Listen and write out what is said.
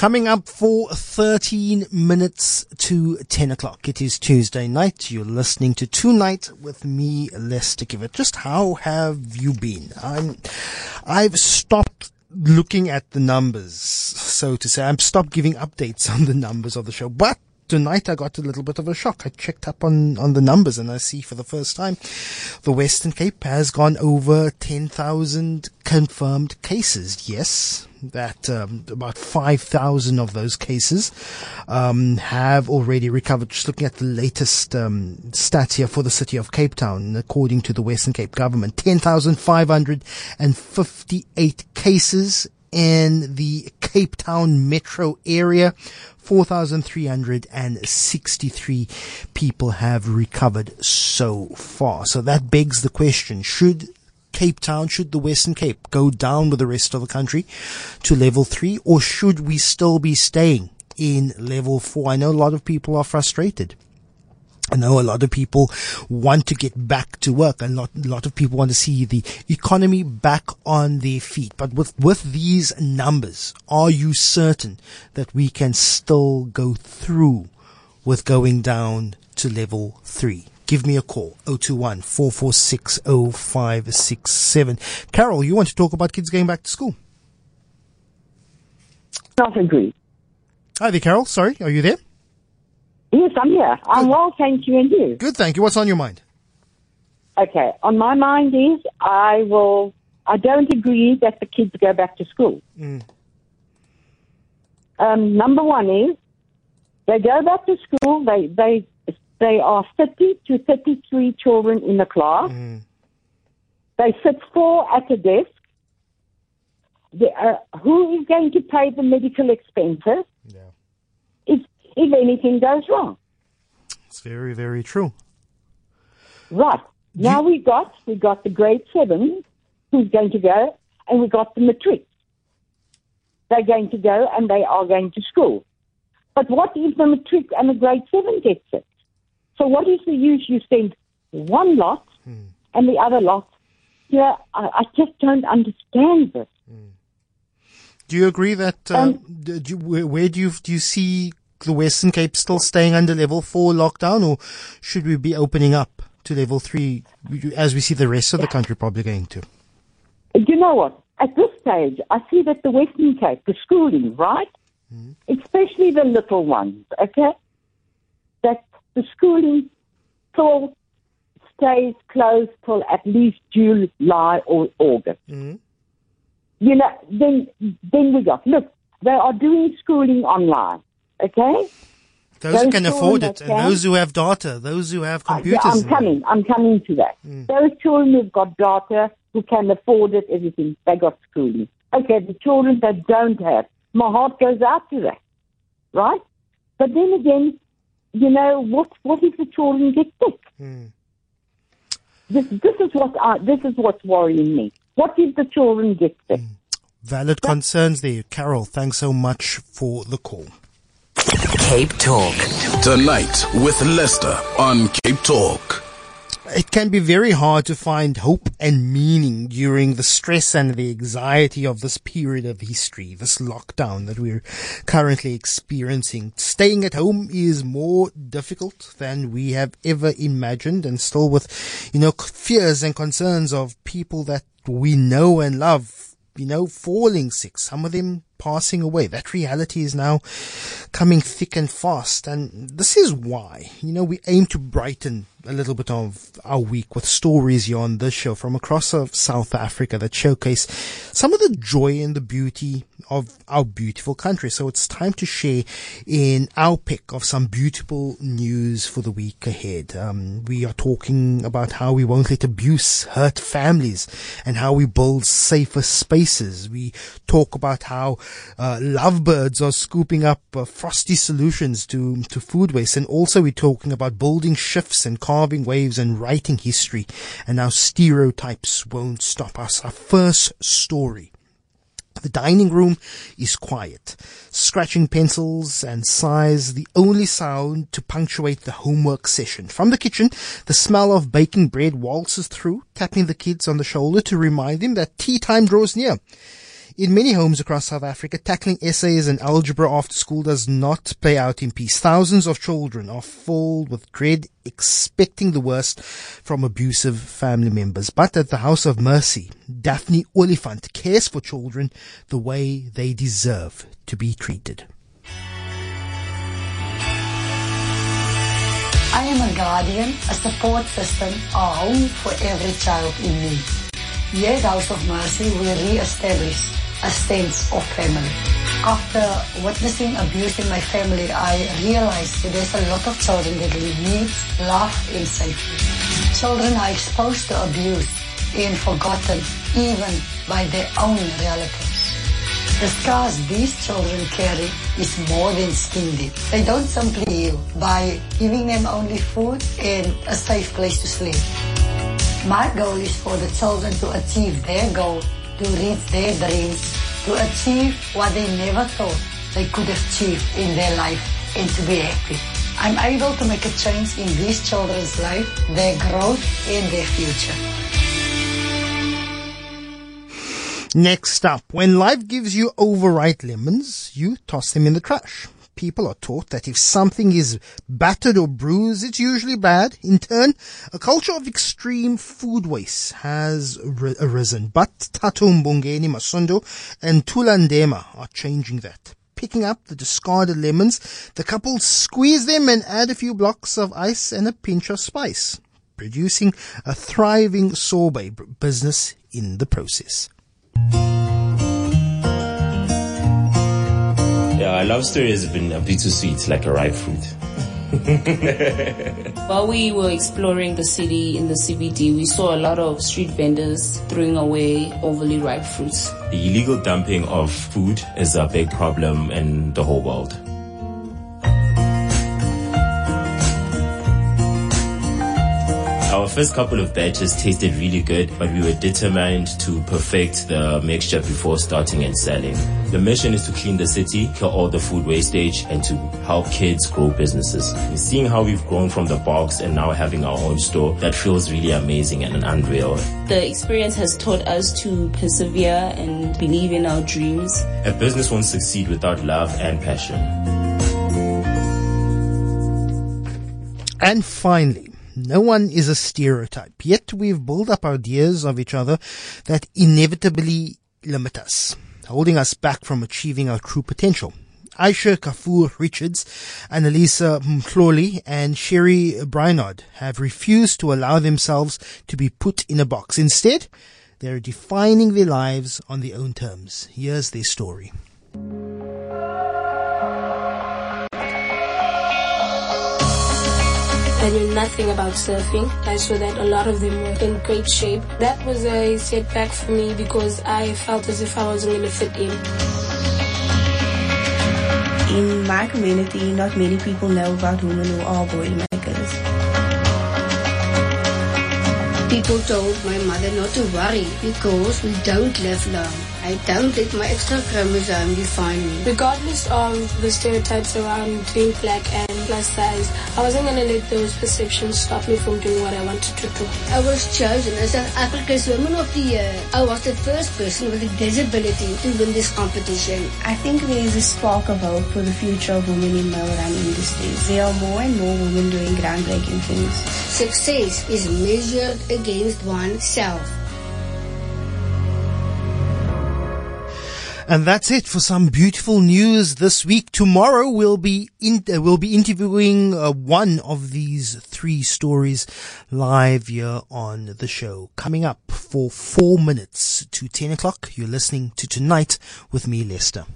Coming up for 13 minutes to 10 o'clock. It is Tuesday night. You're listening to Tonight with me, Lester Kiewit. Just how have you been? I'm, I've stopped looking at the numbers, so to say. I've stopped giving updates on the numbers of the show, but tonight I got a little bit of a shock. I checked up on, on the numbers and I see for the first time the Western Cape has gone over 10,000 confirmed cases. Yes, that um, about 5,000 of those cases um, have already recovered. Just looking at the latest um, stats here for the city of Cape Town, according to the Western Cape government, 10,558 cases in the Cape Town metro area. 4,363 people have recovered so far. So that begs the question, should Cape Town, should the Western Cape go down with the rest of the country to level three, or should we still be staying in level four? I know a lot of people are frustrated. I know a lot of people want to get back to work. A lot, a lot of people want to see the economy back on their feet. But with, with these numbers, are you certain that we can still go through with going down to level three? Give me a call, 021 446 0567. Carol, you want to talk about kids going back to school? Not agree. Hi there, Carol. Sorry, are you there? Yes, I'm here. I'm well, thank you, and you? Good, thank you. What's on your mind? Okay, on my mind is I will. I don't agree that the kids go back to school. Mm. Um, number one is they go back to school. They they they are thirty to thirty three children in the class. Mm. They sit four at a desk. The, uh, who is going to pay the medical expenses. If anything goes wrong? It's very, very true. Right. Now we got we got the grade seven who's going to go, and we got the matric. They're going to go and they are going to school. But what if the matric and the grade seven gets it? So what is the use you send one lot and the other lot? Yeah, I, I just don't understand this. Do you agree that, Um, do you, where, where do you, do you see the Western Cape still staying under level four lockdown or should we be opening up to level three as we see the rest of the country probably going to? You know what? At this stage, I see that the Western Cape, the schooling, right? Hmm. Especially the little ones, okay? That the schooling still stays closed till at least July or August. Hmm. You know, then then we got look, they are doing schooling online, okay? Those who can afford it and those who have data, those who have computers. I'm coming. I'm coming to that. Mm. Those children who've got data, who can afford it, everything, they got schooling. Okay, the children that don't have, my heart goes out to that, right? But then again, you know, what what if the children get sick? Mm. This this is what I, this is what's worrying me. What if the children get sick? Mm. Valid concerns there. Carol, thanks so much for the call. Cape Talk. Tonight with Lester on Cape Talk. It can be very hard to find hope and meaning during the stress and the anxiety of this period of history, this lockdown that we're currently experiencing. Staying at home is more difficult than we have ever imagined and still with, you know, fears and concerns of people that we know and love, you know, falling sick, some of them passing away. That reality is now coming thick and fast. And this is why, you know, we aim to brighten a little bit of our week with stories here on this show from across South Africa that showcase some of the joy and the beauty of our beautiful country. So it's time to share in our pick of some beautiful news for the week ahead. Um, we are talking about how we won't let abuse hurt families and how we build safer spaces. We talk about how uh, lovebirds are scooping up uh, frosty solutions to, to food waste. And also we're talking about building shifts and carving waves and writing history and how stereotypes won't stop us. Our first story. The dining room is quiet. Scratching pencils and sighs, the only sound to punctuate the homework session. From the kitchen, the smell of baking bread waltzes through, tapping the kids on the shoulder to remind them that tea time draws near. In many homes across South Africa, tackling essays and algebra after school does not play out in peace. Thousands of children are filled with dread, expecting the worst from abusive family members. But at the House of Mercy, Daphne Oliphant cares for children the way they deserve to be treated. I am a guardian, a support system, a home for every child in need. At House of Mercy, will re-establish a sense of family. After witnessing abuse in my family, I realized that there's a lot of children that need love and safety. Children are exposed to abuse and forgotten even by their own relatives. The scars these children carry is more than skin deep. They don't simply heal by giving them only food and a safe place to sleep. My goal is for the children to achieve their goal to reach their dreams, to achieve what they never thought they could achieve in their life and to be happy. I'm able to make a change in these children's life, their growth and their future. Next up, when life gives you overripe lemons, you toss them in the trash people are taught that if something is battered or bruised, it's usually bad. In turn, a culture of extreme food waste has arisen. But Tato Mbongeni Masundo and Tulandema are changing that picking up the discarded lemons, the couple squeeze them and add a few blocks of ice and a pinch of spice, producing a thriving sorbet business in the process. Our love story has been a bittersweet, like a ripe fruit. While we were exploring the city in the CBD, we saw a lot of street vendors throwing away overly ripe fruits. The illegal dumping of food is a big problem in the whole world. First couple of batches tasted really good, but we were determined to perfect the mixture before starting and selling. The mission is to clean the city, kill all the food wastage, and to help kids grow businesses. And seeing how we've grown from the box and now having our own store, that feels really amazing and unreal. The experience has taught us to persevere and believe in our dreams. A business won't succeed without love and passion. And finally, no one is a stereotype, yet we've built up ideas of each other that inevitably limit us, holding us back from achieving our true potential. Aisha Kafur Richards, Annalisa Mhloli, and Sherry Brynard have refused to allow themselves to be put in a box. Instead, they're defining their lives on their own terms. Here's their story. I knew nothing about surfing. I saw that a lot of them were in great shape. That was a setback for me because I felt as if I wasn't going to fit in. In my community, not many people know about women who are People told my mother not to worry because we don't live long. I don't let my extra chromosome define me. Regardless of the stereotypes around being black and plus size, I wasn't going to let those perceptions stop me from doing what I wanted to do. I was chosen as South Africa's Woman of the Year. I was the first person with a disability to win this competition. I think there is a spark of hope for the future of women in male run industries. There are more and more women doing groundbreaking things. Success is measured against oneself. And that's it for some beautiful news this week. Tomorrow we'll be in, uh, we'll be interviewing uh, one of these three stories live here on the show. Coming up for four minutes to 10 o'clock, you're listening to Tonight with me, Lester.